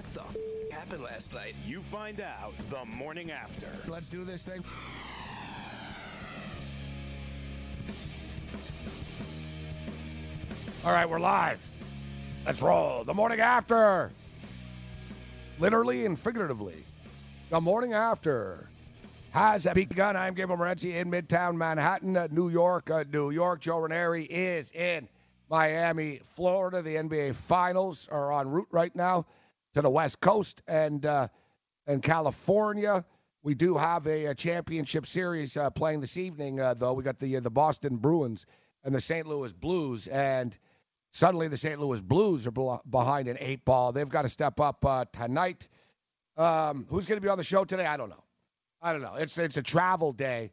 What the f- happened last night? You find out the morning after. Let's do this thing. All right, we're live. Let's roll. The morning after. Literally and figuratively. The morning after has begun. I'm Gabriel Morency in Midtown Manhattan, uh, New York. Uh, New York. Joe Ranieri is in Miami, Florida. The NBA Finals are en route right now to the West Coast and uh, and California. We do have a, a championship series uh, playing this evening, uh, though. We got the uh, the Boston Bruins and the St. Louis Blues, and suddenly the St. Louis Blues are behind an eight ball. They've got to step up uh, tonight. Um, who's going to be on the show today? I don't know. I don't know. It's it's a travel day,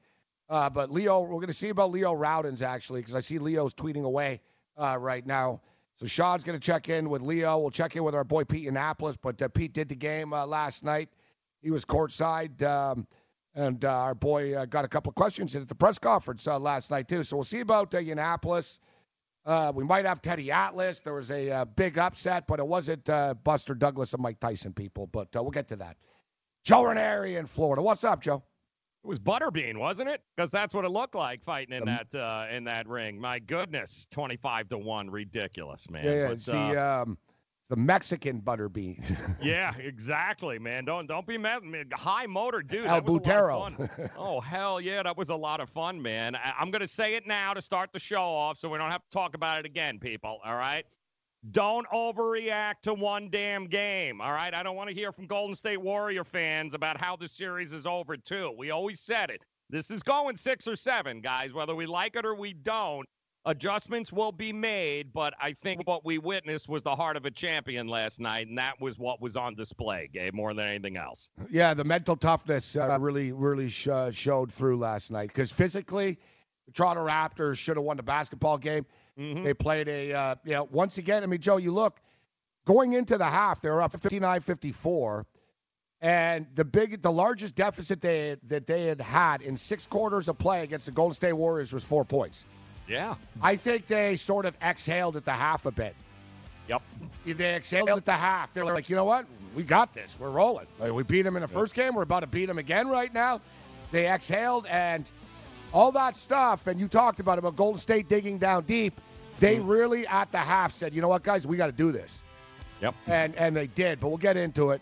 uh, but Leo, we're going to see about Leo Rautins actually, because I see Leo's tweeting away right now. So Sean's going to check in with Leo. We'll check in with our boy Pete Annapolis, but uh, Pete did the game uh, last night. He was courtside, um, and uh, our boy uh, got a couple of questions at the press conference uh, last night too. So we'll see about uh, Annapolis. Uh, we might have Teddy Atlas. There was a big upset, but it wasn't Buster Douglas and Mike Tyson people. But we'll get to that. Joe Ranieri in Florida. What's up, Joe? It was Butterbean, wasn't it? Because that's what it looked like fighting in that uh, in that ring. My goodness, twenty-five to one, ridiculous, man. Yeah, yeah But, it's uh, the um, the Mexican butterbean. yeah, exactly, man. Don't don't be mad. High motor, dude. El that was a lot Butero. oh hell yeah, that was a lot of fun, man. I, I'm gonna say it now to start the show off, so we don't have to talk about it again, people. All right. Don't overreact to one damn game. All right. I don't want to hear from Golden State Warrior fans about how the series is over, too. We always said it. This is going six or seven, guys, whether we like it or we don't. Adjustments will be made, but I think what we witnessed was the heart of a champion last night, and that was what was on display, Gabe, more than anything else. yeah, the mental toughness uh, really, really sh- uh, showed through last night because physically, the Toronto Raptors should have won the basketball game. Mhm. They played a, uh, you know, once again, I mean, Joe, you look, going into the half, they were up 59 54. And the big, the largest deficit they that they had had in six quarters of play against the Golden State Warriors was four points. Yeah. I think they sort of exhaled at the half a bit. Yep. They exhaled at the half. They're like, you know what? We got this. We're rolling. Like, we beat them in the first game. We're about to beat them again right now. They exhaled and all that stuff. And you talked about it, about Golden State digging down deep. They mm-hmm. really at the half said, you know what, guys, we got to do this. Yep. And and they did. But we'll get into it.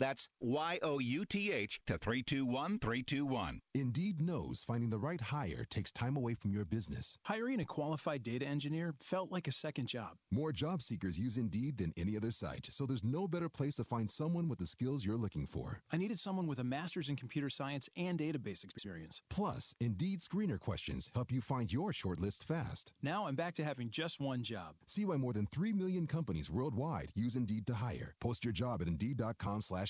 That's Y-O-U-T-H to 321321. Indeed knows finding the right hire takes time away from your business. Hiring a qualified data engineer felt like a second job. More job seekers use Indeed than any other site, so there's no better place to find someone with the skills you're looking for. I needed someone with a master's in computer science and database experience. Plus, Indeed screener questions help you find your shortlist fast. Now I'm back to having just one job. See why more than 3 million companies worldwide use Indeed to hire. Post your job at Indeed.com slash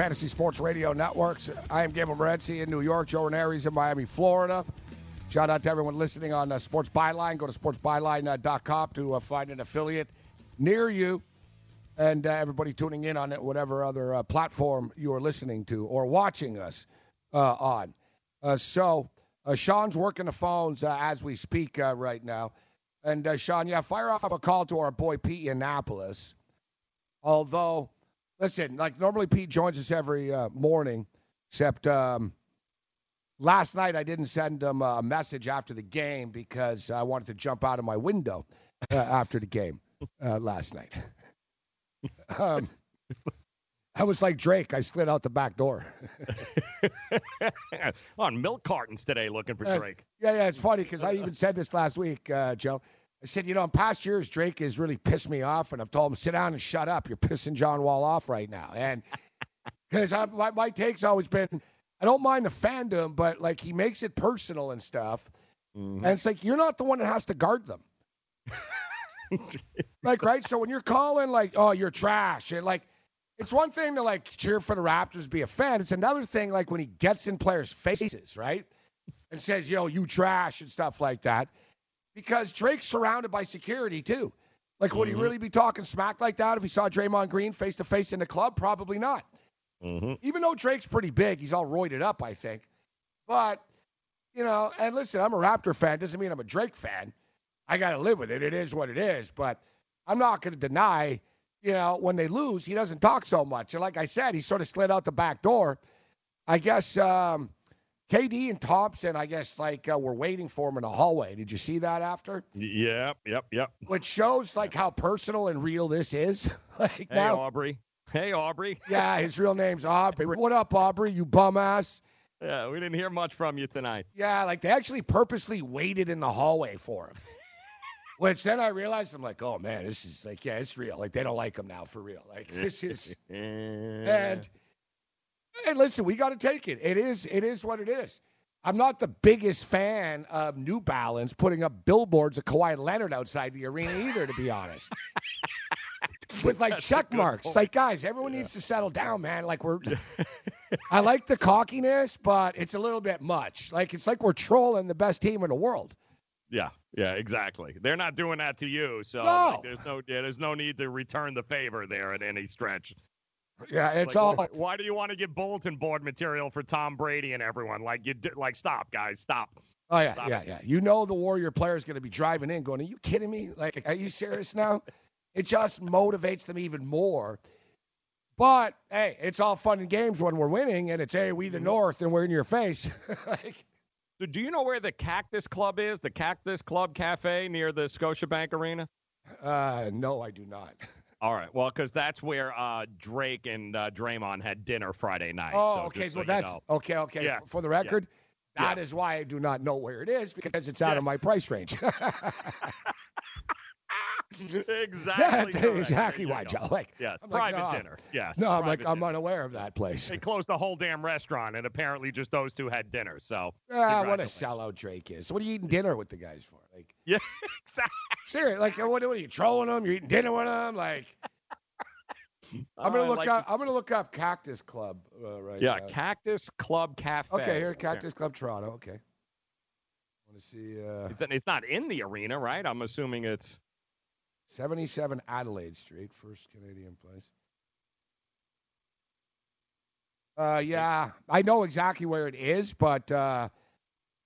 Fantasy Sports Radio Networks. I am Gabriel Morency in New York. Joe Ranieri's in Miami, Florida. Shout out to everyone listening on uh, Sports Byline. Go to sportsbyline.com to uh, find an affiliate near you. And uh, everybody tuning in on it, whatever other uh, platform you are listening to or watching us uh, on. Uh, so, Sean's working the phones as we speak right now. And Sean, yeah, fire off a call to our boy Pete Annapolis. Although listen, like normally Pete joins us every uh, morning, except um, last night I didn't send him a message after the game because I wanted to jump out of my window uh, after the game uh, last night. um, I was like Drake. I slid out the back door. On milk cartons today looking for Uh, Drake. yeah, yeah, it's funny because I even said this last week, uh, Joe. I said, you know, in past years, Drake has really pissed me off, and I've told him, sit down and shut up. You're pissing John Wall off right now. And because my, my take's always been, I don't mind the fandom, but like he makes it personal and stuff. Mm-hmm. And it's like, you're not the one that has to guard them. like, right? So when you're calling, like, oh, you're trash, and like, it's one thing to like cheer for the Raptors, be a fan. It's another thing, like when he gets in players' faces, right? And says, yo, you trash and stuff like that because Drake's surrounded by security too. Like, would he really be talking smack like that if he saw Draymond Green face to face in the club? Probably not. Mm-hmm. Even though Drake's pretty big, he's all roided up, I think. But, you know, and listen, I'm a Raptor fan. Doesn't mean I'm a Drake fan. I got to live with it. It is what it is. But I'm not going to deny, you know, when they lose, he doesn't talk so much. And like I said, he sort of slid out the back door. I guess um, KD and Thompson, I guess, like uh, were waiting for him in the hallway. Did you see that after? Yep, yep, yep. Which shows like how personal and real this is. like Hey, now, Aubrey. Hey, Aubrey. yeah, his real name's Aubrey. What up, Aubrey? You bum ass. Yeah, we didn't hear much from you tonight. Yeah, like they actually purposely waited in the hallway for him. Which then I realized I'm like, oh man, this is like, yeah, it's real. Like they don't like him now for real. Like this is and and listen, we got to take it. It is it is what it is. I'm not the biggest fan of New Balance putting up billboards of Kawhi Leonard outside the arena either, to be honest. With like That's check marks. point. Like guys, everyone needs to settle down, man. Like we're I like the cockiness, but it's a little bit much. Like it's like we're trolling the best team in the world. Yeah, yeah, exactly. They're not doing that to you, so No. like, there's no yeah, there's no need to return the favor there at any stretch. Yeah, it's Like, all why, why do you want to get bulletin board material for Tom Brady and everyone? Like you d- like stop, guys, stop. Oh yeah, Stop yeah, it. yeah. You know the Warrior player is going to be driving in, going, "Are you kidding me? Like, are you serious now?" it just motivates them even more. But hey, it's all fun and games when we're winning, and it's hey, we Mm-hmm. the North, and we're in your face. like, So do you know where the Cactus Club is? The Cactus Club Cafe near the Scotiabank Arena? uh, no, I do not. All right. Well, because that's where uh, Drake and uh, Draymond had dinner Friday night. Oh, so okay. so well, that's know. okay. Okay. Yes, For, the record, that Yeah. is why I do not know where it is because it's out of my price range. exactly. That's correct. exactly why. Joe. Like, Yes, I'm like, private no. dinner. Yes. no, I'm like, private I'm unaware of that place. They closed the whole damn restaurant, and apparently just those two had dinner. So. Ah, what a sellout Drake is. What are you eating dinner with the guys for? Like, Yeah, exactly. serious? Like, what, what are you trolling them? You're eating dinner with them? Like, I'm gonna I look like up. I'm gonna look up Cactus Club uh, right Yeah, now. Cactus Club Cafe. Okay, here, Cactus Club Toronto. Okay. Want to see uh, It's, it's not in the arena, right? I'm assuming it's. 77 Adelaide Street, first Canadian place. Uh, yeah, I know exactly where it is, but uh,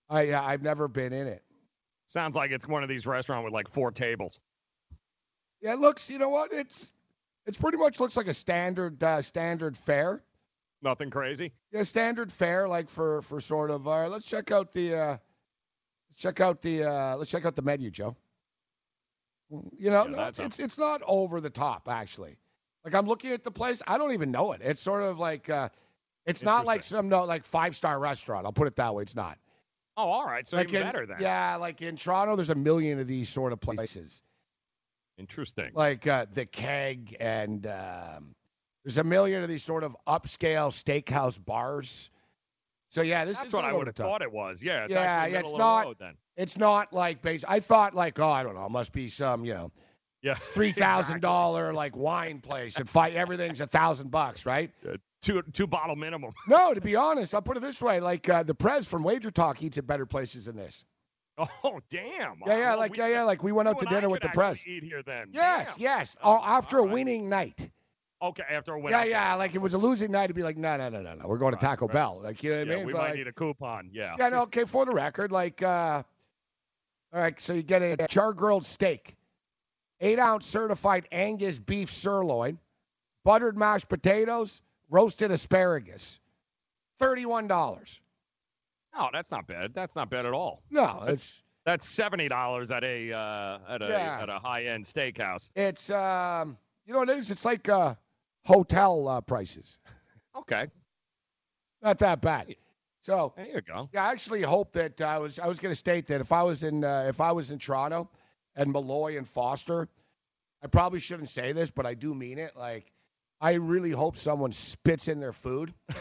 I I've never been in it. Sounds like it's one of these restaurants with like four tables. Yeah, it looks. You know what? It's it's pretty much looks like a standard uh, standard fare. Nothing crazy. Yeah, standard fare like for for sort of. Uh, let's check out the. Uh, check out the. Uh, let's check out the menu, Joe. You know, Yeah, that's it's it's not over the top actually. Like I'm looking at the place, I don't even know it. It's sort of like uh, it's not like some no like five star restaurant. I'll put it that way. It's not. Oh, all right. So like even in- better then. Yeah, like in Toronto, there's a million of these sort of places. Interesting. like uh, the keg and um, there's a million of these sort of upscale steakhouse bars. So yeah, this That's is what I would have thought it was. Yeah. It's yeah, yeah, it's not. Road, then. It's not like base. I thought like, oh, I don't know, it must be some, you know, Yeah. three thousand dollar like wine place and fight everything's a thousand bucks, right? Two two bottle minimum. No, to be honest, I'll put it this way: like uh, the Prez from Wager Talk eats at better places than this. Oh damn. Yeah, yeah, Well, like we- yeah, yeah, like we went out to dinner with the Prez. actually Eat here then. Yes, Damn. yes. Oh, after a winning night. Okay, after a win. Yeah, yeah. Like it was a losing night, it'd be like, no, no, no, no, no. We're going to Taco right. Bell. Like you know what Yeah, I mean? we But, might like, need a coupon. Yeah. Yeah, no, okay, for the record, like, uh, all right, so you get a char grilled steak, eight ounce certified Angus beef sirloin, buttered mashed potatoes, roasted asparagus, $31. Oh, that's not bad. That's not bad at all. No, it's That's seventy dollars at a uh, at a Yeah. at a high end steakhouse. it's um, you know what it is? It's like uh, hotel uh, prices. Okay. Not that bad. So There you go. Yeah, I actually hope that uh, I was I was going to state that if I was in uh, if I was in Toronto and Malloy and Foster, I probably shouldn't say this, but I do mean it. Like, I really hope someone spits in their food.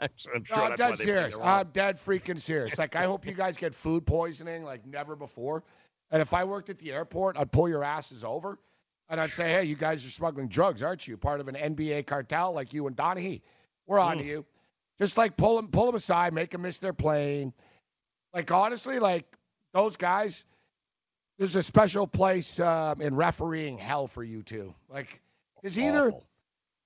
I'm sure No, I'm dead serious. I'm dead freaking serious. Like, I hope you guys get food poisoning like never before. And if I worked at the airport, I'd pull your asses over and I'd say, hey, you guys are smuggling drugs, aren't you? Part of an NBA cartel like you and Donaghy. We're on to Mm. you. Just like pull them, pull them aside, make them miss their plane. Like, honestly, like those guys, there's a special place um, in refereeing hell for you two. Like, is either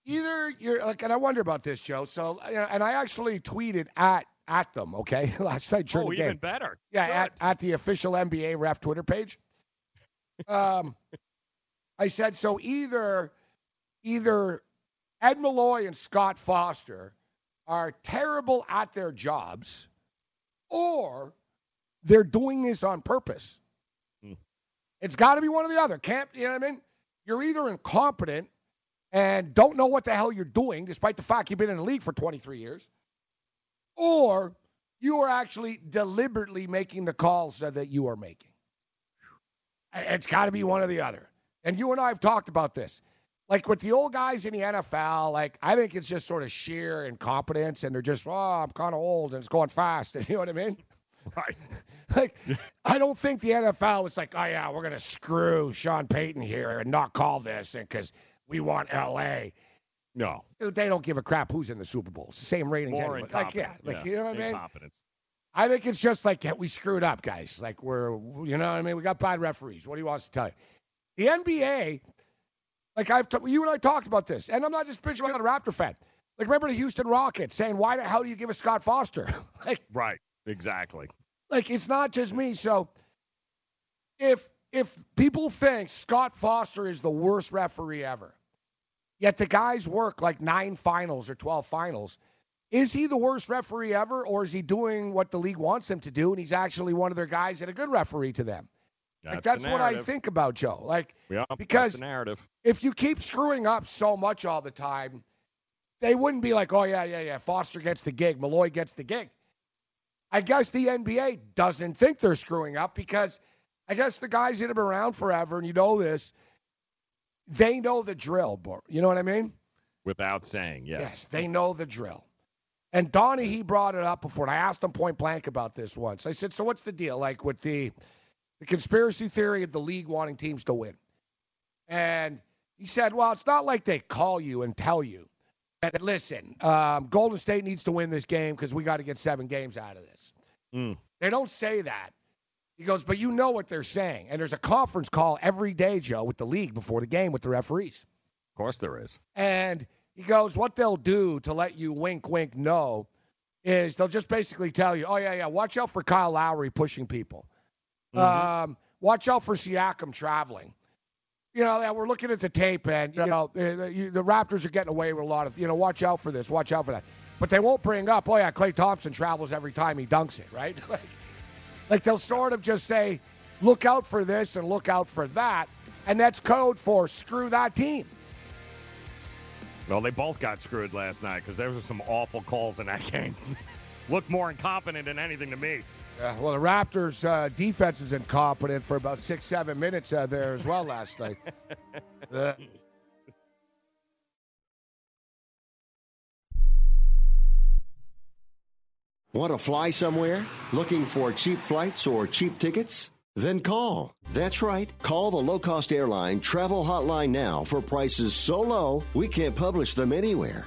either you're like, and I wonder about this, Joe. So, and I actually tweeted at at them, okay, last night during Oh, the game. even better. Yeah, Good. at, at the official NBA ref Twitter page. Um, I said so either either Ed Malloy and Scott Foster are terrible at their jobs, or they're doing this on purpose. Hmm. It's got to be one or the other. Can't you know what I mean? You're either incompetent and don't know what the hell you're doing, despite the fact you've been in the league for 23 years, or you are actually deliberately making the calls that that you are making. It's got to be one or the other. And you and I have talked about this. Like with the old guys in the NFL, like I think it's just sort of sheer incompetence, and they're just, oh, I'm kind of old and it's going fast. You know what I mean? Right. Like, I don't think the NFL was like, oh yeah, we're gonna screw Sean Payton here and not call this, and because we want LA. No. Dude, they don't give a crap who's in the Super Bowl. It's the same ratings More anyway. Like, yeah, like you know what I mean? Incompetence. I think it's just like yeah, we screwed up, guys. Like we're, you know what I mean? We got bad referees. What do you want us to tell you? The NBA, like I've, t- you and I talked about this, and I'm not just bitching about a Raptor fan. Like remember the Houston Rockets saying, why the hell do you give us Scott Foster? like, Right. Exactly. like it's not just me. So if if people think Scott Foster is the worst referee ever, yet the guys work like nine finals or 12 finals, is he the worst referee ever, or is he doing what the league wants him to do, and he's actually one of their guys and a good referee to them? Like That's that's what I think about Joe. Like Yeah. that's because- narrative. if you keep screwing up so much all the time, they wouldn't be like, oh yeah, yeah, yeah, Foster gets the gig, Malloy gets the gig. I guess the NBA doesn't think they're screwing up because I guess the guys that have been around forever, and you know this, they know the drill, you know what I mean? Without saying, yes. Yes, they know the drill. And Donnie, he brought it up before, and I asked him point blank about this once. I said, so what's the deal, like with the the conspiracy theory of the league wanting teams to win? And He said, well, it's not like they call you and tell you that, listen, um, Golden State needs to win this game because we got to get seven games out of this. Mm. They don't say that. He goes, but you know what they're saying. And there's a conference call every day, Joe, with the league before the game with the referees. Of course there is. And he goes, what they'll do to let you wink, wink, no, is they'll just basically tell you, oh, yeah, yeah, watch out for Kyle Lowry pushing people. Um, watch out for Siakam traveling. You know, we're looking at the tape, and you know the, the, the Raptors are getting away with a lot of. You know, watch out for this, watch out for that. But they won't bring up, oh yeah, Klay Thompson travels every time he dunks it, right? like, like they'll sort of just say, look out for this and look out for that, and that's code for screw that team. Well, they both got screwed last night because there were some awful calls in that game. Looked more incompetent than anything to me. Yeah, well, the Raptors' uh, defense is incompetent for about six, seven minutes uh, there as well last night. Uh, Want to fly somewhere? Looking for cheap flights or cheap tickets? Then call. That's right. Call the low cost airline travel hotline now for prices so low we can't publish them anywhere.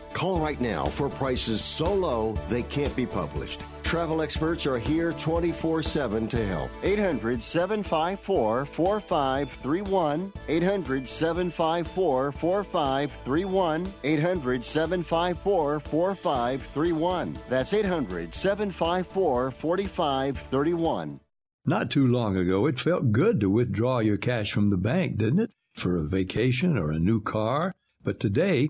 Call right now for prices so low they can't be published. Travel experts are here 24 7 to help. 800 754 4531. 800 754 4531. 800 754 4531. That's 800 754 4531. Not too long ago, it felt good to withdraw your cash from the bank, didn't it? For a vacation or a new car. But today,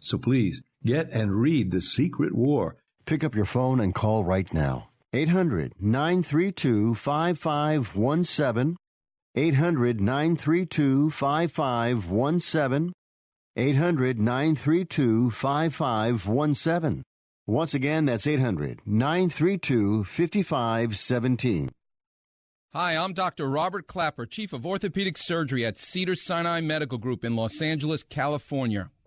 So please get and read The Secret War. Pick up your phone and call right now. 800 932 5517. 800 932 5517. 800 932 5517. Once again, that's 800 932 5517. Hi, I'm Dr. Robert Klapper, Chief of Orthopedic Surgery at Cedar Sinai Medical Group in Los Angeles, California.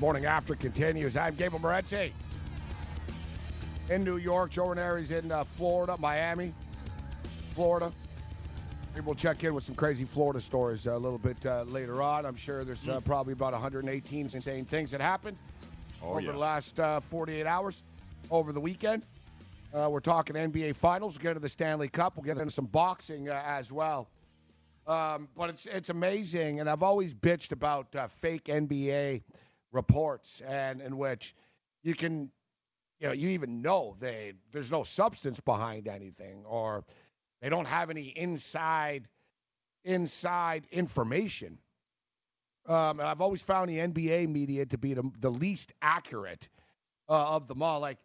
Morning after continues. I'm Gabriel Morency. In New York, Joe Ranieri's in uh, Florida, Miami, Florida. Maybe we'll check in with some crazy Florida stories uh, a little bit uh, later on. I'm sure there's uh, probably about 118 insane things that happened Oh, over yeah. the last uh, 48 hours, over the weekend. Uh, we're talking NBA Finals. We'll get into the Stanley Cup. We'll get into some boxing uh, as well. Um, but it's it's amazing, and I've always bitched about uh, fake NBA reports, and in which you can, you know, you even know they there's no substance behind anything, or they don't have any inside inside information. Um, and I've always found the NBA media to be the, the least accurate uh, of them all. Like,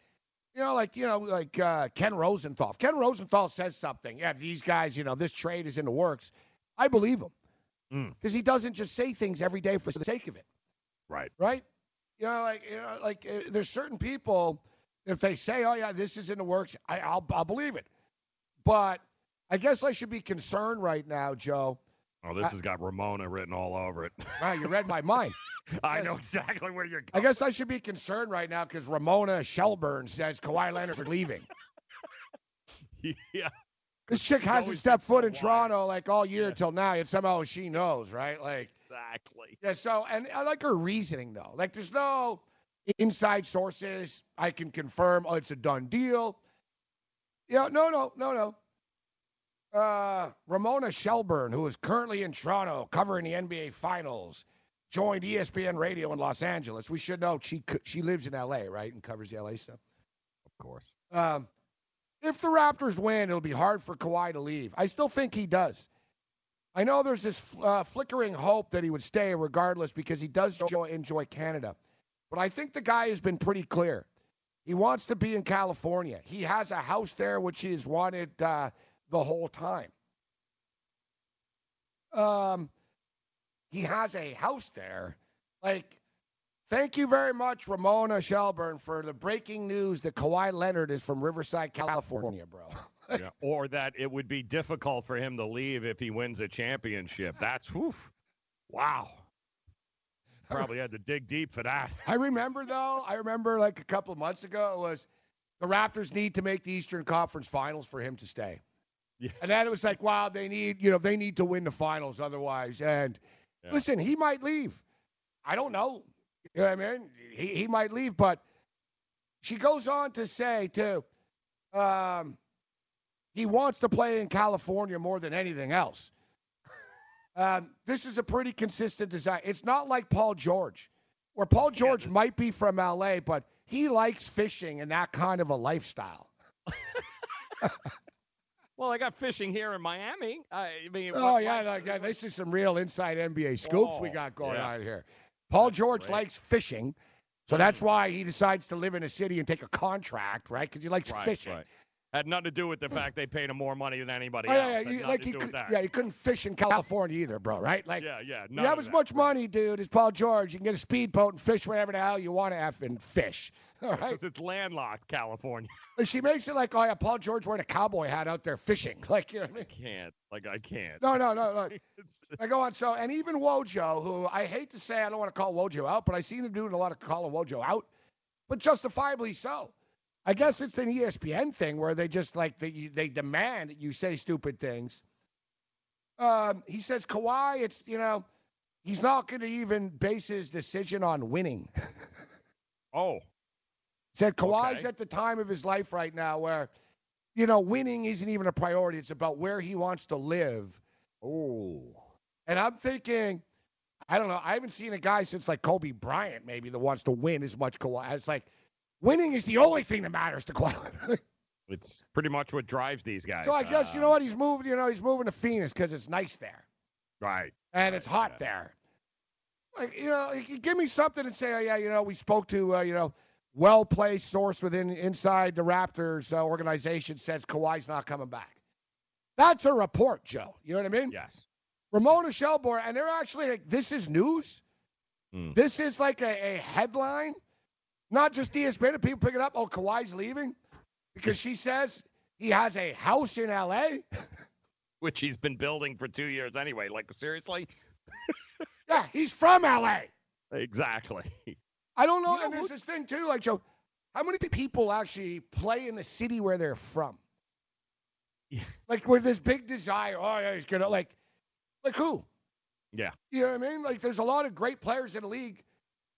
you know, like you know, like uh, Ken Rosenthal. If Ken Rosenthal says something, yeah, these guys, you know, this trade is in the works. I believe him because he doesn't just say things every day for the sake of it. Right. Right. You know, like you know, like uh, there's certain people. If they say, "Oh yeah, this is in the works," I, I'll I'll believe it. But I guess I should be concerned right now, Joe. Oh, this has got Ramona written all over it. Wow, you read my mind. I know exactly where you're I guess I should be concerned right now because Ramona Shelburne says Kawhi Leonard is leaving. yeah. This chick hasn't stepped been so foot in Toronto like all year till now, and somehow she knows, right? Like, Exactly. yeah. So, and I like her reasoning though. Like, there's no inside sources I can confirm. Oh, it's a done deal. Yeah, no, no, no, no. Uh, Ramona Shelburne, who is currently in Toronto covering the NBA Finals, joined ESPN Radio in Los Angeles. We should know she she lives in LA, right, and covers the LA stuff. Of course. Um, if the Raptors win, it'll be hard for Kawhi to leave. I still think he does. I know there's this uh, flickering hope that he would stay regardless because he does enjoy, Canada. But I think the guy has been pretty clear. He wants to be in California. He has a house there, which he has wanted uh, the whole time. Um, he has a house there. Like, thank you very much, Ramona Shelburne, for the breaking news that Kawhi Leonard is from Riverside, California, bro. yeah. Or that it would be difficult for him to leave if he wins a championship. That's whew. Wow. Probably had to dig deep for that. I remember though. I remember like a couple of months ago it was the Raptors need to make the Eastern Conference Finals for him to stay. Yeah. And then it was like, wow, they need you know they need to win the finals otherwise. And Yeah. listen, he might leave. I don't know. You know what I mean? He he might leave, but she goes on to say too, um, he wants to play in California more than anything else. Um, this is a pretty consistent design. It's not like Paul George, where Paul George might be from LA, but he likes fishing and that kind of a lifestyle. Well, I got fishing here in Miami. I mean, Oh what- yeah, like, yeah, this is some real inside NBA scoops we Oh, got going yeah. on here. Paul George great. likes fishing, so that's why he decides to live in a city and take a contract, right? Because he likes Right, fishing. right. Had nothing to do with the fact they paid him more money than anybody Oh, else. yeah, yeah, you, like he could, yeah, you couldn't fish in California either, bro, right? Like, yeah, yeah. you have as that. much money, dude, as Paul George. You can get a speedboat and fish wherever the hell you want to effing fish. All right. Because it's landlocked, California. She makes it like, oh yeah, Paul George wearing a cowboy hat out there fishing. Like, you know what I mean? Can't. Like I can't. No, no, no, no. I go on. So, and even Wojo, who I hate to say, I don't want to call Wojo out, but I seen him doing a lot of calling Wojo out, but justifiably so. I guess it's an ESPN thing where they just like they they demand that you say stupid things. Um, he says Kawhi, it's you know, he's not going to even base his decision on winning. Oh, Said Kawhi's Okay. at the time of his life right now where, you know, winning isn't even a priority. It's about where he wants to live. oh. And I'm thinking, I don't know. I haven't seen a guy since like Kobe Bryant maybe that wants to win as much Kawhi. It's like winning is the only thing that matters to Kawhi. It's pretty much what drives these guys. so I guess you Uh, know what he's moving. You know he's moving to Phoenix because it's nice there Right. and it's hot there. Like you know, you give me something and say, oh yeah, you know, we spoke to uh, you know, well-placed source within inside the Raptors uh, organization says Kawhi's not coming back. That's a report, Joe. You know what I mean? Yes. Ramona Shelburne, and they're actually like, this is news. Hmm. This is like a, a headline, not just ESPN. People pick it up. Oh, Kawhi's leaving because she says he has a house in L.A. Which he's been building for two years anyway. Like seriously. Yeah, he's from L.A. Exactly. I don't know. and there's this thing too, like Joe, how many people actually play in the city where they're from? Yeah. Like with this big desire. Oh yeah, he's gonna like, like who? Yeah. You know what I mean? Like there's a lot of great players in the league.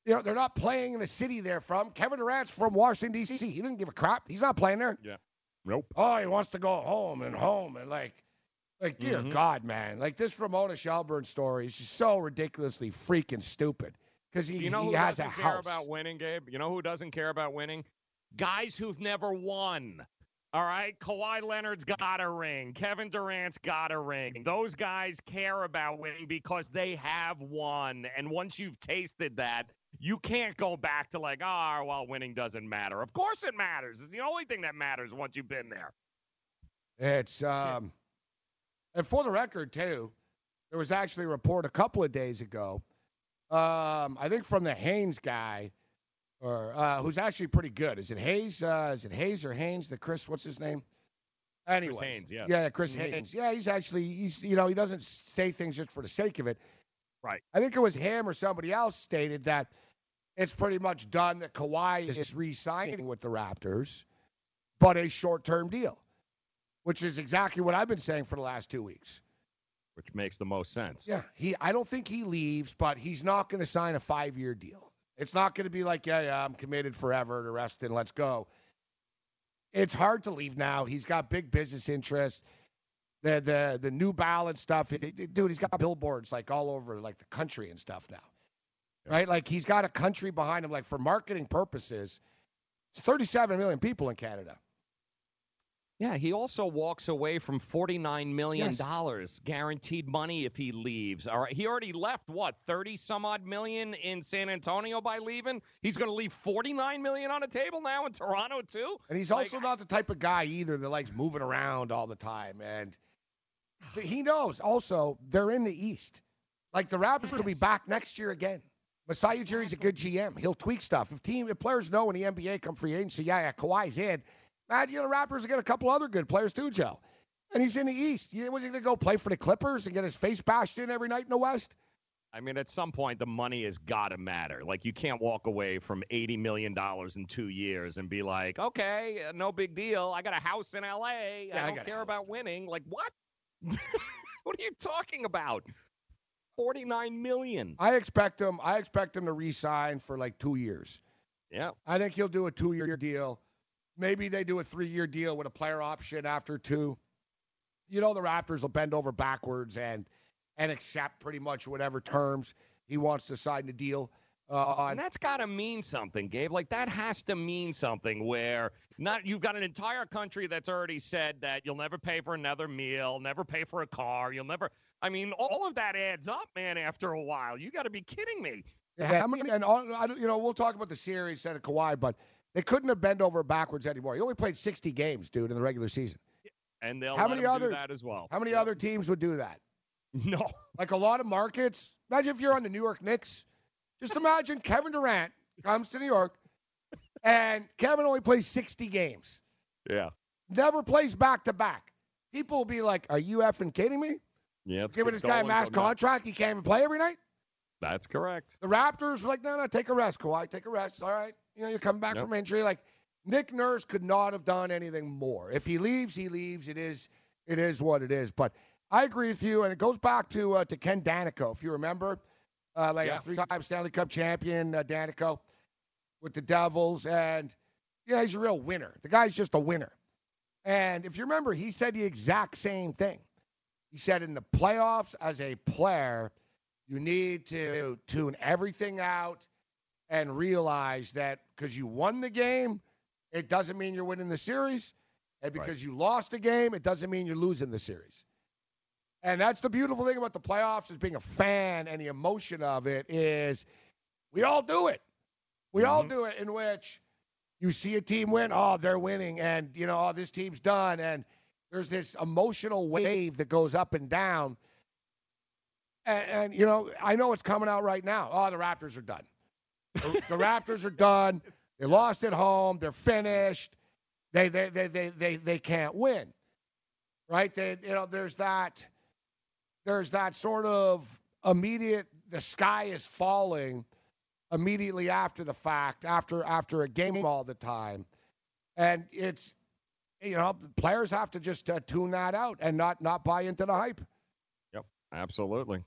You know, they're not playing in the city they're from. Kevin Durant's from Washington D.C. He didn't give a crap. He's not playing there. Yeah. Nope. Oh, he wants to go home and home and like, like dear Mhm. God, man, like this Ramona Shelburne story is just so ridiculously freaking stupid because he, You know he who has a doesn't care house. about winning, Gabe? You know who doesn't care about winning? Guys who've never won. All right, Kawhi Leonard's got a ring. Kevin Durant's got a ring. Those guys care about winning because they have won. And once you've tasted that, you can't go back to like, oh, well, winning doesn't matter. Of course it matters. It's the only thing that matters once you've been there. It's um, and for the record too, there was actually a report a couple of days ago. Um, I think from the Haynes guy, or uh, who's actually pretty good. Is it Hayes? Uh, is it Hayes or Haynes? The Chris, what's his name? Anyway, Haynes, yeah. Yeah, Chris. Haynes. Yeah, he's actually he's you know he doesn't say things just for the sake of it. Right. I think it was him or somebody else stated that it's pretty much done that Kawhi is re-signing with the Raptors, but a short-term deal, which is exactly what I've been saying for the last two weeks. Which makes the most sense. Yeah, he. I don't think he leaves, but he's not going to sign a five-year deal. It's not going to be like, yeah, yeah, I'm committed forever to rest and let's go. It's hard to leave now. He's got big business interests. The the the New Balance stuff, it- it- dude. He's got billboards like all over like the country and stuff now, right? Like he's got a country behind him. Like for marketing purposes, it's 37 million people in Canada. Yeah, he also walks away from $49 million Yes. guaranteed money if he leaves. All right. He already left, what, 30 some odd million in San Antonio by leaving? He's going to leave 49 million on the table now in Toronto, too? And he's also not the type of guy either that likes moving around all the time. And he knows also they're in the East. Like the Raptors will be back next year again. Masai Ujiri's a good GM. He'll tweak stuff. If team if players know when the NBA come free agency, yeah, yeah, Kawhi's in. Man, you know, the Raptors get a couple other good players too, Joe. And he's in the East. You was he gonna go play for the Clippers and get his face bashed in every night in the West? I mean, at some point, the money has got to matter. Like, you can't walk away from $80 million in two years and be like, okay, no big deal. I got a house in LA. I I don't a care about winning. Like, what? what are you talking about? 49 million. I expect him. I expect him to re-sign for like two years. Yeah. I think he'll do a two-year deal. Maybe they do a three-year deal with a player option after two. You know the Raptors will bend over backwards and and accept pretty much whatever terms he wants to sign the deal uh. And that's got to mean something, Gabe. Like that has to mean something. Where not you've got an entire country that's already said that you'll never pay for another meal, never pay for a car, you'll never. I mean, all of that adds up, man. After a while, you got to be kidding me. Yeah, I mean, and all, I, you know, we'll talk about the series, said of Kawhi, but they couldn't have bent over backwards anymore. He only played 60 games, dude, in the regular season. And they'll How many other- do that as well. How many other teams would do that? No. Like a lot of markets. Imagine if you're on the New York Knicks. Just imagine Kevin Durant comes to New York and Kevin only plays 60 games. Yeah. Never plays back to back. People will be like, Are you effing kidding me? Yeah. Giving this guy a mass contract, he can't even play every night? That's correct. The Raptors were like, No, no, take a rest, Kawhi. Take a rest. All right. You know, you're coming back Yep. from injury. Like Nick Nurse could not have done anything more. If he leaves, he leaves. It is it is what it is. But I agree with you, and it goes back to uh, to Ken Daneyko, if you remember, uh, like Yeah. a three-time Stanley Cup champion, uh, Daneyko, with the Devils, and yeah, he's a real winner. The guy's just a winner. And if you remember, he said the exact same thing. He said in the playoffs, as a player, you need to tune everything out and realize that because you won the game, it doesn't mean you're winning the series. And because you lost a game, it doesn't mean you're losing the series. And that's the beautiful thing about the playoffs is being a fan and the emotion of it is we all do it. We all mm-hmm. do it in which you see a team win, oh, they're winning, and you know, oh, this team's done, and there's this emotional wave that goes up and down. And, and you know, I know it's coming out right now. Oh, the Raptors are done. The, the Raptors are done. They lost at home. They're finished. They they they they they, they can't win. Right? They, you know, there's that there's that sort of immediate the sky is falling immediately after the fact, after after a game all the time. And it's you know, players have to just uh, tune that out and not not buy into the hype. Yep, absolutely.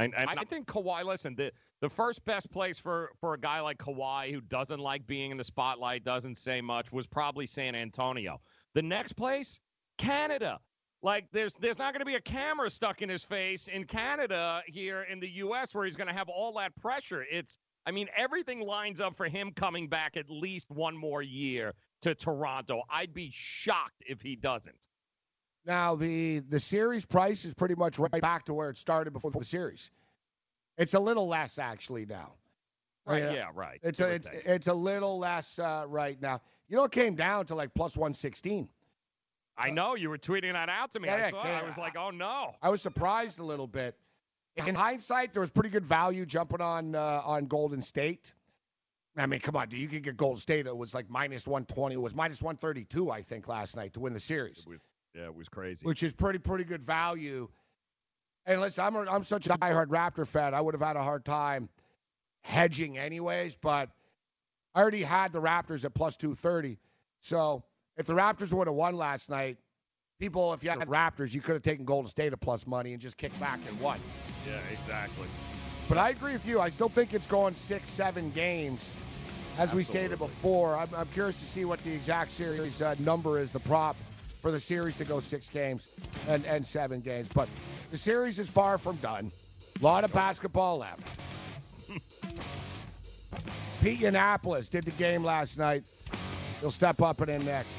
And, and I think Kawhi, listen, the the first best place for for a guy like Kawhi who doesn't like being in the spotlight, doesn't say much, was probably San Antonio. The next place, Canada. Like there's there's not going to be a camera stuck in his face in Canada here in the U.S. where he's going to have all that pressure. It's I mean, everything lines up for him coming back at least one more year to Toronto. I'd be shocked if he doesn't. Now the the series price is pretty much right back to where it started before the series. It's a little less actually now. Right, Uh, yeah, right. It's a it's, it's a little less uh, right now. You know, it came down to like plus 116. I know you were tweeting that out to me. Yeah, I yeah, it. I was like, oh no. I was surprised a little bit. In hindsight, there was pretty good value jumping on uh, on Golden State. I mean, come on, dude, you could get Golden State. It was like minus 120. It was minus 132, I think, last night to win the series, Yeah, it was crazy. which is pretty pretty good value. And listen, I'm a, I'm such a diehard Raptor fan. I would have had a hard time hedging anyways, but I already had the Raptors at plus 230. So if the Raptors would have won last night, people, if you had Raptors, you could have taken Golden State at plus money and just kicked back and won. Yeah, exactly. But I agree with you. I still think it's going six, seven games. As we stated before, I'm, I'm curious to see what the exact series uh, number is, the prop for the series to go six games and, and seven games. But the series is far from done. A lot of basketball left. Pete Yiannopoulos did the game last night. He'll step up and in next.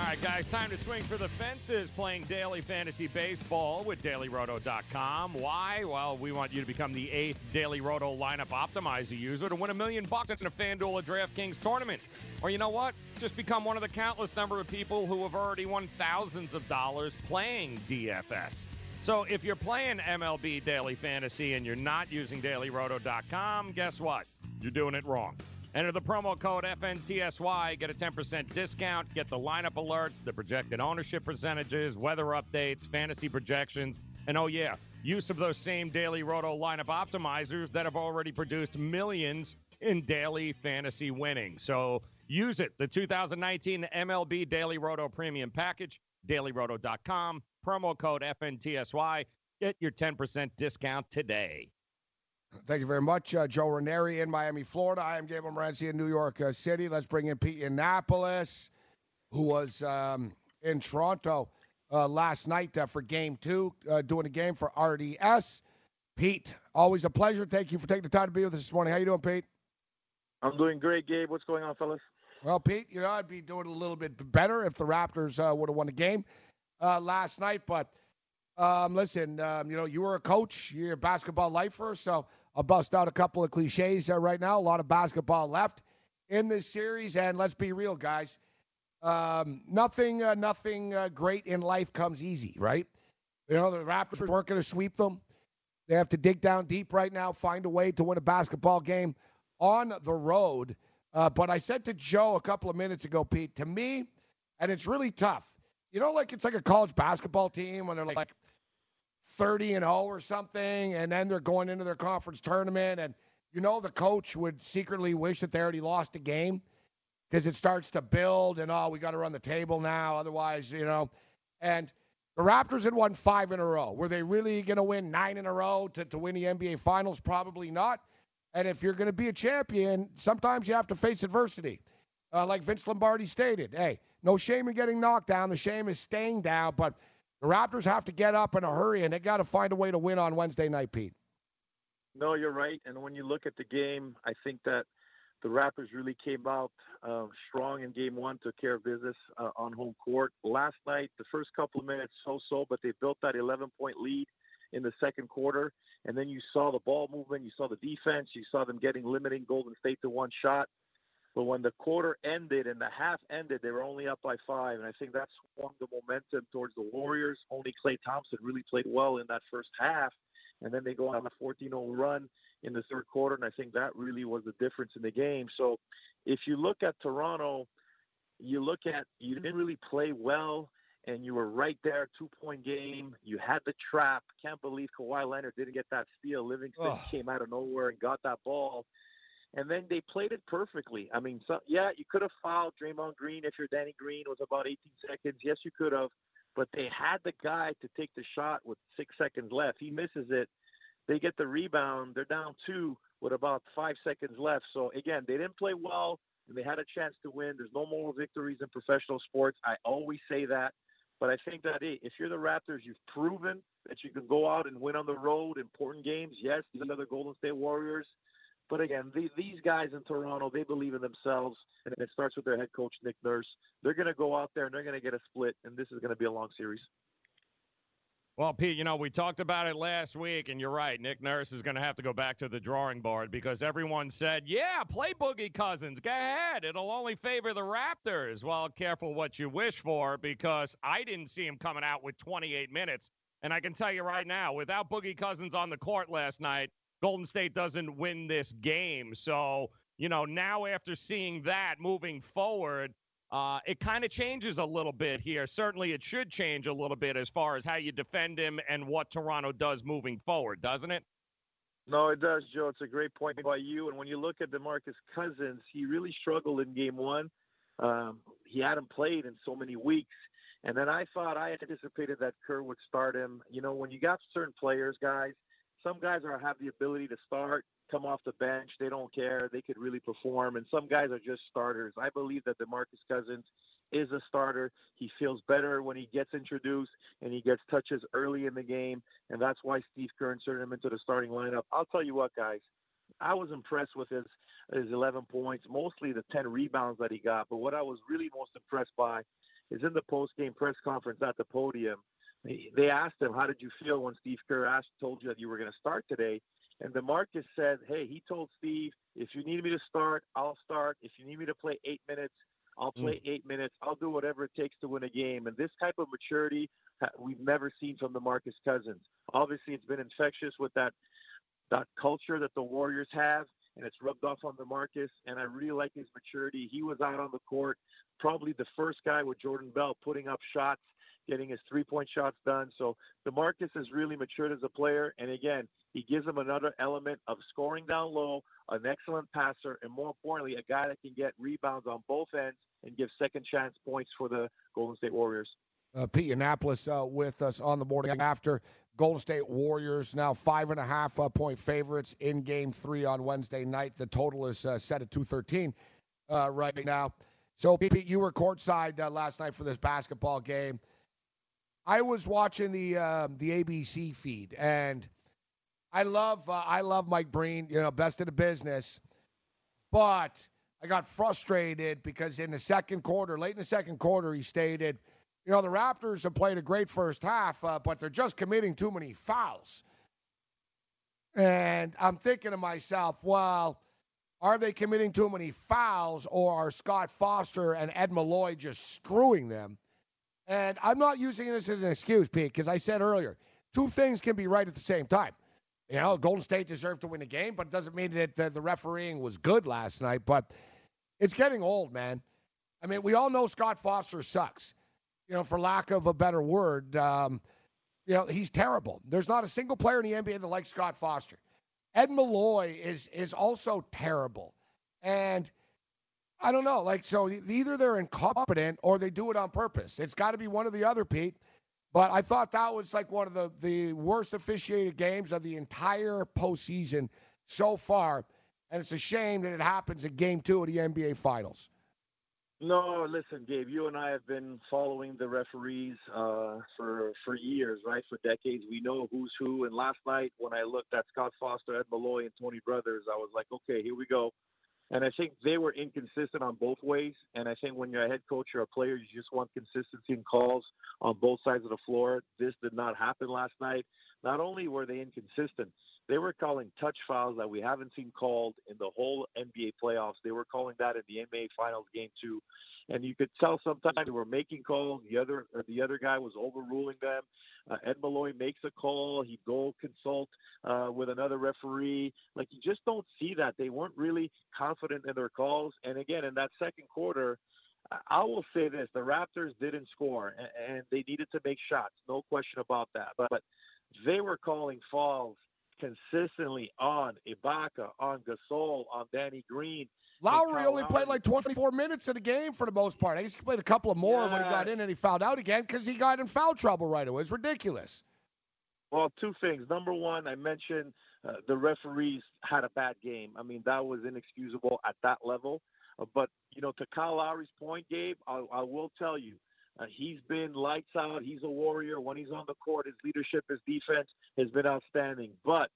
All right, guys, time to swing for the fences playing daily fantasy baseball with dailyroto.com. Why? Well, we want you to become the eighth Daily Roto lineup optimizer user to win a million bucks in a FanDuel or DraftKings tournament. Or you know what? Just become one of the countless number of people who have already won thousands of dollars playing DFS. So if you're playing MLB Daily Fantasy and you're not using dailyroto.com, guess what? You're doing it wrong. Enter the promo code FNTSY, get a 10% discount, get the lineup alerts, the projected ownership percentages, weather updates, fantasy projections, and oh, yeah, use of those same daily roto lineup optimizers that have already produced millions in daily fantasy winning. So use it. The 2019 MLB Daily Roto Premium Package, dailyroto.com, promo code FNTSY. Get your 10% discount today. Thank you very much, uh, Joe Ranieri in Miami, Florida. I am Gabriel Morency in New York uh, City. Let's bring in Pete Yiannopoulos, who was um, in Toronto uh, last night uh, for Game Two, uh, doing a game for RDS. Pete, always a pleasure. Thank you for taking the time to be with us this morning. How are you doing, Pete? I'm doing great, Gabe. What's going on, fellas? Well, Pete, you know I'd be doing a little bit better if the Raptors uh, would have won the game last night, but. Um, listen, um, you know, you were a coach, you're a basketball lifer, so I'll bust out a couple of cliches uh, right now. A lot of basketball left in this series, and let's be real, guys. Um, nothing, uh, nothing uh, great in life comes easy, right? You know, the Raptors weren't going to sweep them. They have to dig down deep right now, find a way to win a basketball game on the road. Uh, but I said to Joe a couple of minutes ago, Pete, to me, and it's really tough. You know, like it's like a college basketball team when they're like 30 and 0 or something, and then they're going into their conference tournament, and you know the coach would secretly wish that they already lost a game because it starts to build, and oh, we got to run the table now, otherwise, you know. And the Raptors had won five in a row. Were they really going to win nine in a row to, to win the NBA Finals? Probably not. And if you're going to be a champion, sometimes you have to face adversity. Uh, like Vince Lombardi stated, hey, no shame in getting knocked down. The shame is staying down. But the Raptors have to get up in a hurry, and they got to find a way to win on Wednesday night, Pete. No, you're right. And when you look at the game, I think that the Raptors really came out uh, strong in game one, took care of business uh, on home court. Last night, the first couple of minutes, so so, but they built that 11 point lead in the second quarter. And then you saw the ball movement, you saw the defense, you saw them getting limiting Golden State to one shot. But when the quarter ended and the half ended, they were only up by five. And I think that swung the momentum towards the Warriors. Only Klay Thompson really played well in that first half. And then they go on a 14 0 run in the third quarter. And I think that really was the difference in the game. So if you look at Toronto, you look at, you didn't really play well. And you were right there, two point game. You had the trap. Can't believe Kawhi Leonard didn't get that steal. Livingston oh. came out of nowhere and got that ball and then they played it perfectly. I mean, so, yeah, you could have fouled Draymond Green if you're Danny Green. Was about 18 seconds. Yes, you could have, but they had the guy to take the shot with six seconds left. He misses it. They get the rebound. They're down two with about five seconds left. So again, they didn't play well, and they had a chance to win. There's no more victories in professional sports. I always say that. But I think that hey, if you're the Raptors, you've proven that you can go out and win on the road, important games. Yes, these are the Golden State Warriors. But again, the, these guys in Toronto, they believe in themselves, and it starts with their head coach, Nick Nurse. They're going to go out there and they're going to get a split, and this is going to be a long series. Well, Pete, you know, we talked about it last week, and you're right. Nick Nurse is going to have to go back to the drawing board because everyone said, yeah, play Boogie Cousins. Go ahead. It'll only favor the Raptors. Well, careful what you wish for because I didn't see him coming out with 28 minutes. And I can tell you right now, without Boogie Cousins on the court last night, Golden State doesn't win this game. So, you know, now after seeing that moving forward, uh, it kind of changes a little bit here. Certainly, it should change a little bit as far as how you defend him and what Toronto does moving forward, doesn't it? No, it does, Joe. It's a great point by you. And when you look at DeMarcus Cousins, he really struggled in game one. Um, he hadn't played in so many weeks. And then I thought I anticipated that Kerr would start him. You know, when you got certain players, guys, some guys are have the ability to start, come off the bench. They don't care. They could really perform. And some guys are just starters. I believe that DeMarcus Cousins is a starter. He feels better when he gets introduced and he gets touches early in the game. And that's why Steve Kerr inserted him into the starting lineup. I'll tell you what, guys. I was impressed with his his 11 points, mostly the 10 rebounds that he got. But what I was really most impressed by is in the post game press conference at the podium they asked him, "How did you feel when Steve Kerr asked, told you that you were going to start today?" And DeMarcus said, "Hey, he told Steve, if you need me to start, I'll start. If you need me to play eight minutes, I'll play mm. eight minutes. I'll do whatever it takes to win a game." And this type of maturity we've never seen from DeMarcus Cousins. Obviously, it's been infectious with that that culture that the Warriors have, and it's rubbed off on DeMarcus. And I really like his maturity. He was out on the court, probably the first guy with Jordan Bell putting up shots, getting his three-point shots done. So DeMarcus has really matured as a player. And again, he gives him another element of scoring down low, an excellent passer, and more importantly, a guy that can get rebounds on both ends and give second chance points for the Golden State Warriors. Uh, Pete Yiannopoulos uh, with us on the morning after. Golden State Warriors now five and a half uh, point favorites in Game Three on Wednesday night. The total is uh, set at 213 uh, right now. So, Pete, you were courtside uh, last night for this basketball game. I was watching the um, the ABC feed, and I love I love Mike Breen, you know, best in the business, but I got frustrated because in the second quarter, late in the second quarter, he stated you know, the Raptors have played a great first half, uh, but they're just committing too many fouls. And I'm thinking to myself, well, are they committing too many fouls or are Scott Foster and Ed Malloy just screwing them? And I'm not using this as an excuse, Pete, because I said earlier, two things can be right at the same time. You know, Golden State deserved to win the game, but it doesn't mean that the, the refereeing was good last night. But it's getting old, man. I mean, we all know Scott Foster sucks you know, for lack of a better word, um, you know, he's terrible. There's not a single player in the NBA that likes Scott Foster. Ed Malloy is is also terrible, and I don't know. Like, so either they're incompetent or they do it on purpose. It's got to be one or the other, Pete. But I thought that was like one of the the worst officiated games of the entire postseason so far, and it's a shame that it happens in Game Two of the NBA Finals. No, listen, Gabe. You and I have been following the referees uh, for for years, right? For decades, we know who's who. And last night, when I looked at Scott Foster, Ed Malloy, and Tony Brothers, I was like, okay, here we go. And I think they were inconsistent on both ways. And I think when you're a head coach or a player, you just want consistency in calls on both sides of the floor. This did not happen last night. Not only were they inconsistent, they were calling touch fouls that we haven't seen called in the whole NBA playoffs. They were calling that in the NBA Finals game too, and you could tell sometimes they were making calls. The other the other guy was overruling them. Uh, Ed Malloy makes a call. He'd go consult uh, with another referee. Like you just don't see that. They weren't really confident in their calls. And again, in that second quarter, I will say this: the Raptors didn't score, and, they needed to make shots. No question about that. But, but they were calling fouls consistently on Ibaka, on Gasol, on Danny Green. Lowry only played like 24 minutes in the game for the most part. I guess he played a couple of more yeah. when he got in and he fouled out again because he got in foul trouble right away. It's ridiculous. Well, two things. Number one, I mentioned uh, the referees had a bad game. I mean, that was inexcusable at that level. Uh, but, you know, to Kyle Lowry's point, Gabe, I, I will tell you, uh, he's been lights out. He's a warrior. When he's on the court, his leadership, his defense has been outstanding. But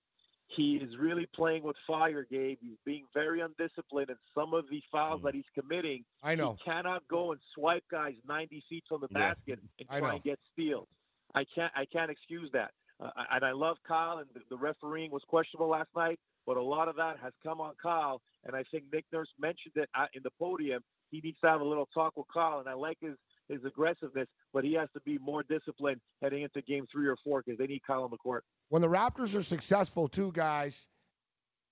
he is really playing with fire, Gabe. He's being very undisciplined, and some of the fouls mm. that he's committing, I know, he cannot go and swipe guys 90 feet from the yeah. basket and try and get steals. I can't, I can't excuse that. Uh, and I love Kyle, and the, the refereeing was questionable last night, but a lot of that has come on Kyle. And I think Nick Nurse mentioned it in the podium. He needs to have a little talk with Kyle, and I like his his aggressiveness, but he has to be more disciplined heading into game three or four because they need Kyle court. When the Raptors are successful, too, guys,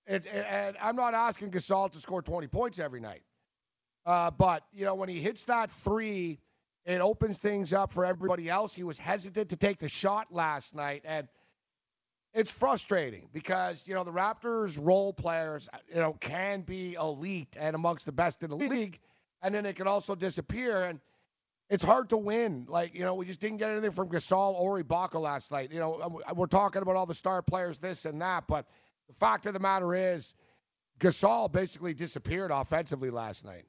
it, it, and I'm not asking Gasol to score 20 points every night, uh, but you know when he hits that three, it opens things up for everybody else. He was hesitant to take the shot last night, and it's frustrating because you know the Raptors role players, you know, can be elite and amongst the best in the league, and then it can also disappear and it's hard to win. Like, you know, we just didn't get anything from Gasol or Ibaka last night. You know, we're talking about all the star players, this and that, but the fact of the matter is, Gasol basically disappeared offensively last night.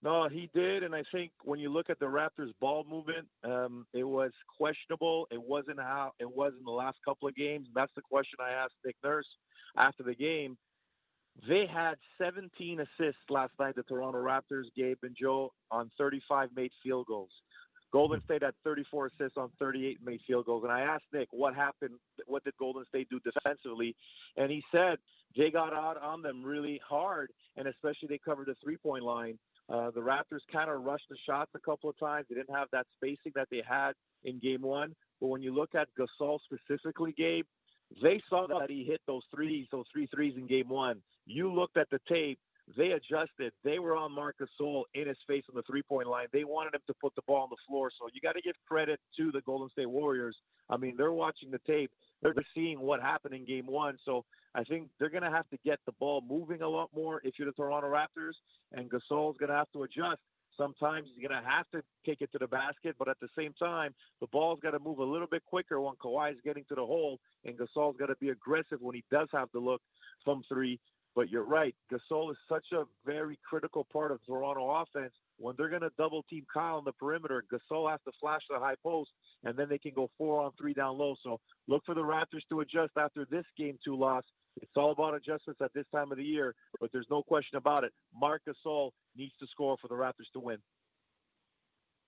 No, he did, and I think when you look at the Raptors' ball movement, um, it was questionable. It wasn't how it was in the last couple of games. That's the question I asked Nick Nurse after the game. They had 17 assists last night, the Toronto Raptors, Gabe and Joe, on 35 made field goals. Golden State had 34 assists on 38 made field goals. And I asked Nick, what happened? What did Golden State do defensively? And he said they got out on them really hard, and especially they covered the three point line. Uh, the Raptors kind of rushed the shots a couple of times. They didn't have that spacing that they had in game one. But when you look at Gasol specifically, Gabe, They saw that he hit those threes, those three threes in game one. You looked at the tape. They adjusted. They were on Marcus Gasol in his face on the three point line. They wanted him to put the ball on the floor. So you got to give credit to the Golden State Warriors. I mean, they're watching the tape. They're seeing what happened in game one. So I think they're going to have to get the ball moving a lot more if you're the Toronto Raptors. And Gasol's going to have to adjust. Sometimes he's going to have to take it to the basket, but at the same time, the ball's got to move a little bit quicker when Kawhi is getting to the hole, and Gasol's got to be aggressive when he does have to look from three. But you're right. Gasol is such a very critical part of Toronto offense. When they're going to double team Kyle on the perimeter, Gasol has to flash the high post, and then they can go four on three down low. So look for the Raptors to adjust after this game two loss. It's all about adjustments at this time of the year, but there's no question about it. Marc Gasol needs to score for the Raptors to win.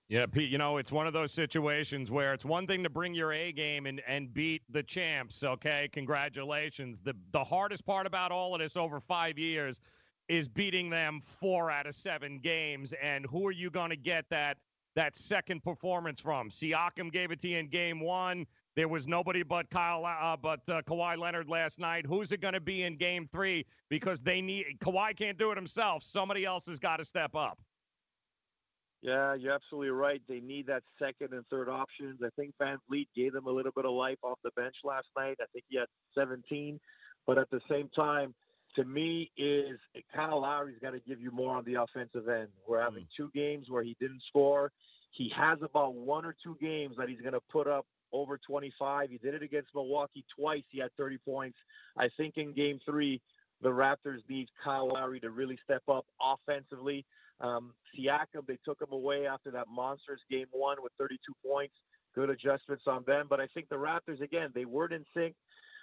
Yeah, Pete, you know, it's one of those situations where it's one thing to bring your A game and, and beat the champs, okay? Congratulations. The the hardest part about all of this over 5 years is beating them 4 out of 7 games and who are you going to get that that second performance from? Siakam gave it to you in game 1. There was nobody but Kyle, uh, but uh, Kawhi Leonard last night. Who's it going to be in Game Three? Because they need Kawhi can't do it himself. Somebody else has got to step up. Yeah, you're absolutely right. They need that second and third options. I think Van Vliet gave them a little bit of life off the bench last night. I think he had 17, but at the same time, to me, is Kyle Lowry's got to give you more on the offensive end. We're having mm. two games where he didn't score. He has about one or two games that he's going to put up over 25. He did it against Milwaukee twice. He had 30 points. I think in game three, the Raptors need Kyle Lowry to really step up offensively. Um, Siakam, they took him away after that monstrous game one with 32 points. Good adjustments on them. But I think the Raptors, again, they weren't in sync.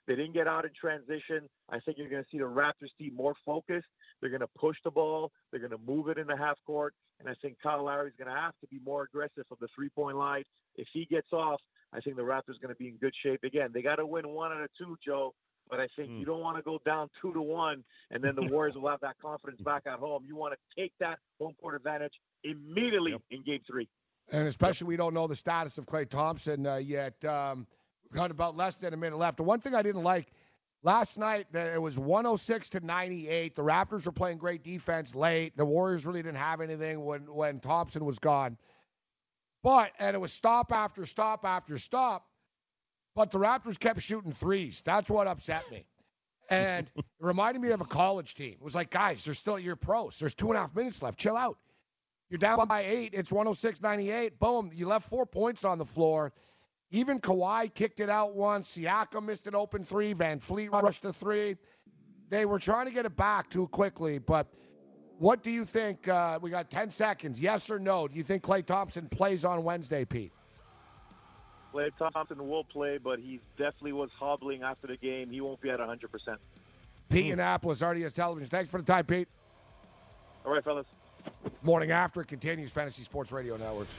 They didn't get out in transition. I think you're going to see the Raptors team more focused. They're going to push the ball. They're going to move it in the half court. And I think Kyle Lowry is going to have to be more aggressive from the three point line. If he gets off, I think the Raptors are going to be in good shape. Again, they got to win one out of two, Joe. But I think mm. you don't want to go down two to one, and then the Warriors will have that confidence back at home. You want to take that home court advantage immediately yep. in Game Three. And especially, yep. we don't know the status of Klay Thompson uh, yet. Um, we've got about less than a minute left. The one thing I didn't like last night, that it was 106 to 98. The Raptors were playing great defense late. The Warriors really didn't have anything when when Thompson was gone. But and it was stop after stop after stop. But the Raptors kept shooting threes. That's what upset me. And it reminded me of a college team. It was like, guys, there's still your pros. There's two and a half minutes left. Chill out. You're down by eight. It's 106 98. Boom. You left four points on the floor. Even Kawhi kicked it out once. Siakam missed an open three. VanVleet rushed a three. They were trying to get it back too quickly. But what do you think? Uh, we got 10 seconds. Yes or no? Do you think Klay Thompson plays on Wednesday, Pete? Klay Thompson will play, but he definitely was hobbling after the game. He won't be at 100%. Pete Yiannopoulos, RDS Television. Thanks for the time, Pete. All right, fellas. Morning after continues Fantasy Sports Radio Networks.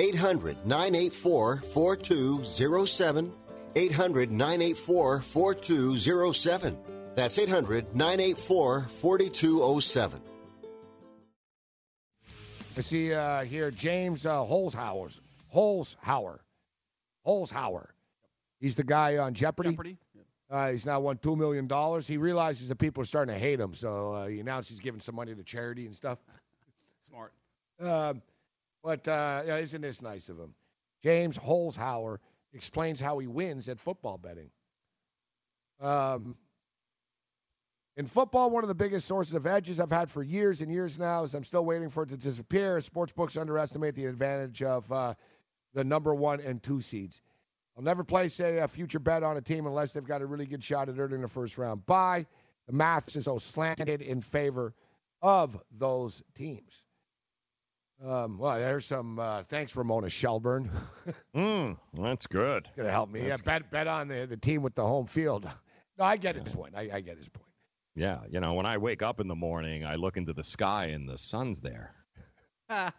800 984 4207. 800 984 4207. That's 800 984 4207. I see uh, here James uh, Holzhauer. Holzhauer. Holzhauer. He's the guy on Jeopardy. Jeopardy. Uh, he's now won $2 million. He realizes that people are starting to hate him, so uh, he announced he's giving some money to charity and stuff. Smart. Um, but uh, isn't this nice of him? James Holzhauer explains how he wins at football betting. Um, in football, one of the biggest sources of edges I've had for years and years now is I'm still waiting for it to disappear. Sportsbooks underestimate the advantage of uh, the number one and two seeds. I'll never place say a future bet on a team unless they've got a really good shot at earning the first round bye. The math is so slanted in favor of those teams. Um, well, there's some. Uh, thanks, Ramona Shelburne. mm, that's good. Gonna help me. That's yeah, bet bet on the the team with the home field. No, I get his point. I, I get his point. Yeah, you know, when I wake up in the morning, I look into the sky and the sun's there. What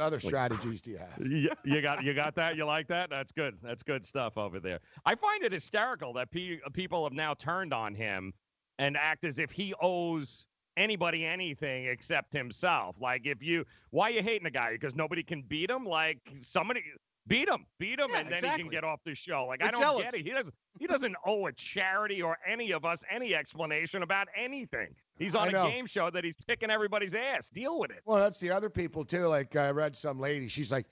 other strategies do you have? you, you got you got that? You like that? That's good. That's good stuff over there. I find it hysterical that pe- people have now turned on him and act as if he owes anybody anything except himself. Like if you why you hating a guy because nobody can beat him? Like somebody beat him, beat him, Yeah, and then he can get off the show. Like I They're don't jealous. get it. He doesn't he doesn't owe a charity or any of us any explanation about anything. He's on a game show that he's kicking everybody's ass. Deal with it. Well, that's the other people too. Like I read some lady. She's like,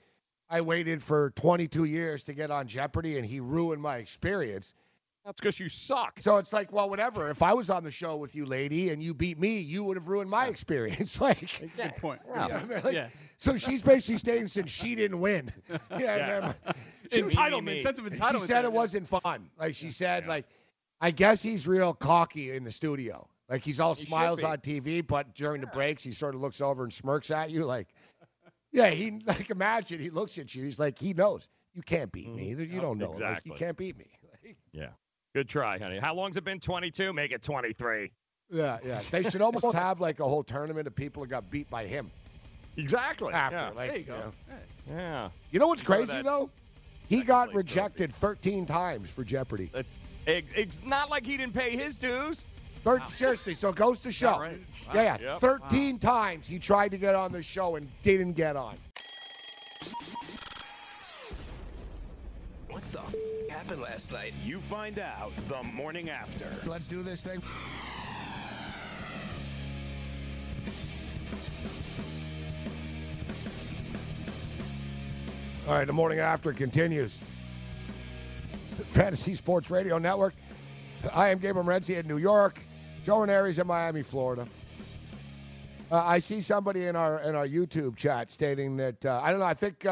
I waited for 22 years to get on Jeopardy, and he ruined my experience. That's because you suck. So it's like, well, whatever. If I was on the show with you, lady, and you beat me, you would have ruined my experience. like, Good point. you know what I mean? Like, Yeah. So she's basically stating since she didn't win. Yeah, Yeah. remember? Entitlement, sense of She said it yeah. wasn't fun. Like she said, like, I guess he's real cocky in the studio. Like he's all He smiles on TV, but during the breaks he sort of looks over and smirks at you. Like, yeah, he like imagine he looks at you. He's like he knows you can't beat me. Mm-hmm. You don't know. Like, you can't beat me. Yeah. Good try, honey. How long's it been? 22? Make it 23. Yeah, yeah. They should almost have like a whole tournament of people who got beat by him. Exactly. After, yeah. like, There you go. know. Yeah. You know what's You crazy that- though? He got rejected 13 times for Jeopardy. It's, it, it's not like he didn't pay his dues. Thir- Seriously, so it goes to show. right? Yeah, yeah. Yep. 13 times he tried to get on the show and didn't get on. What the f- happened last night? You find out the morning after. Let's do this thing. All right, the morning after continues. Fantasy Sports Radio Network. I am Gabriel Morency in New York. Joe Ranieri's in Miami, Florida. Uh, I see somebody in our in our YouTube chat stating that uh, I don't know. I think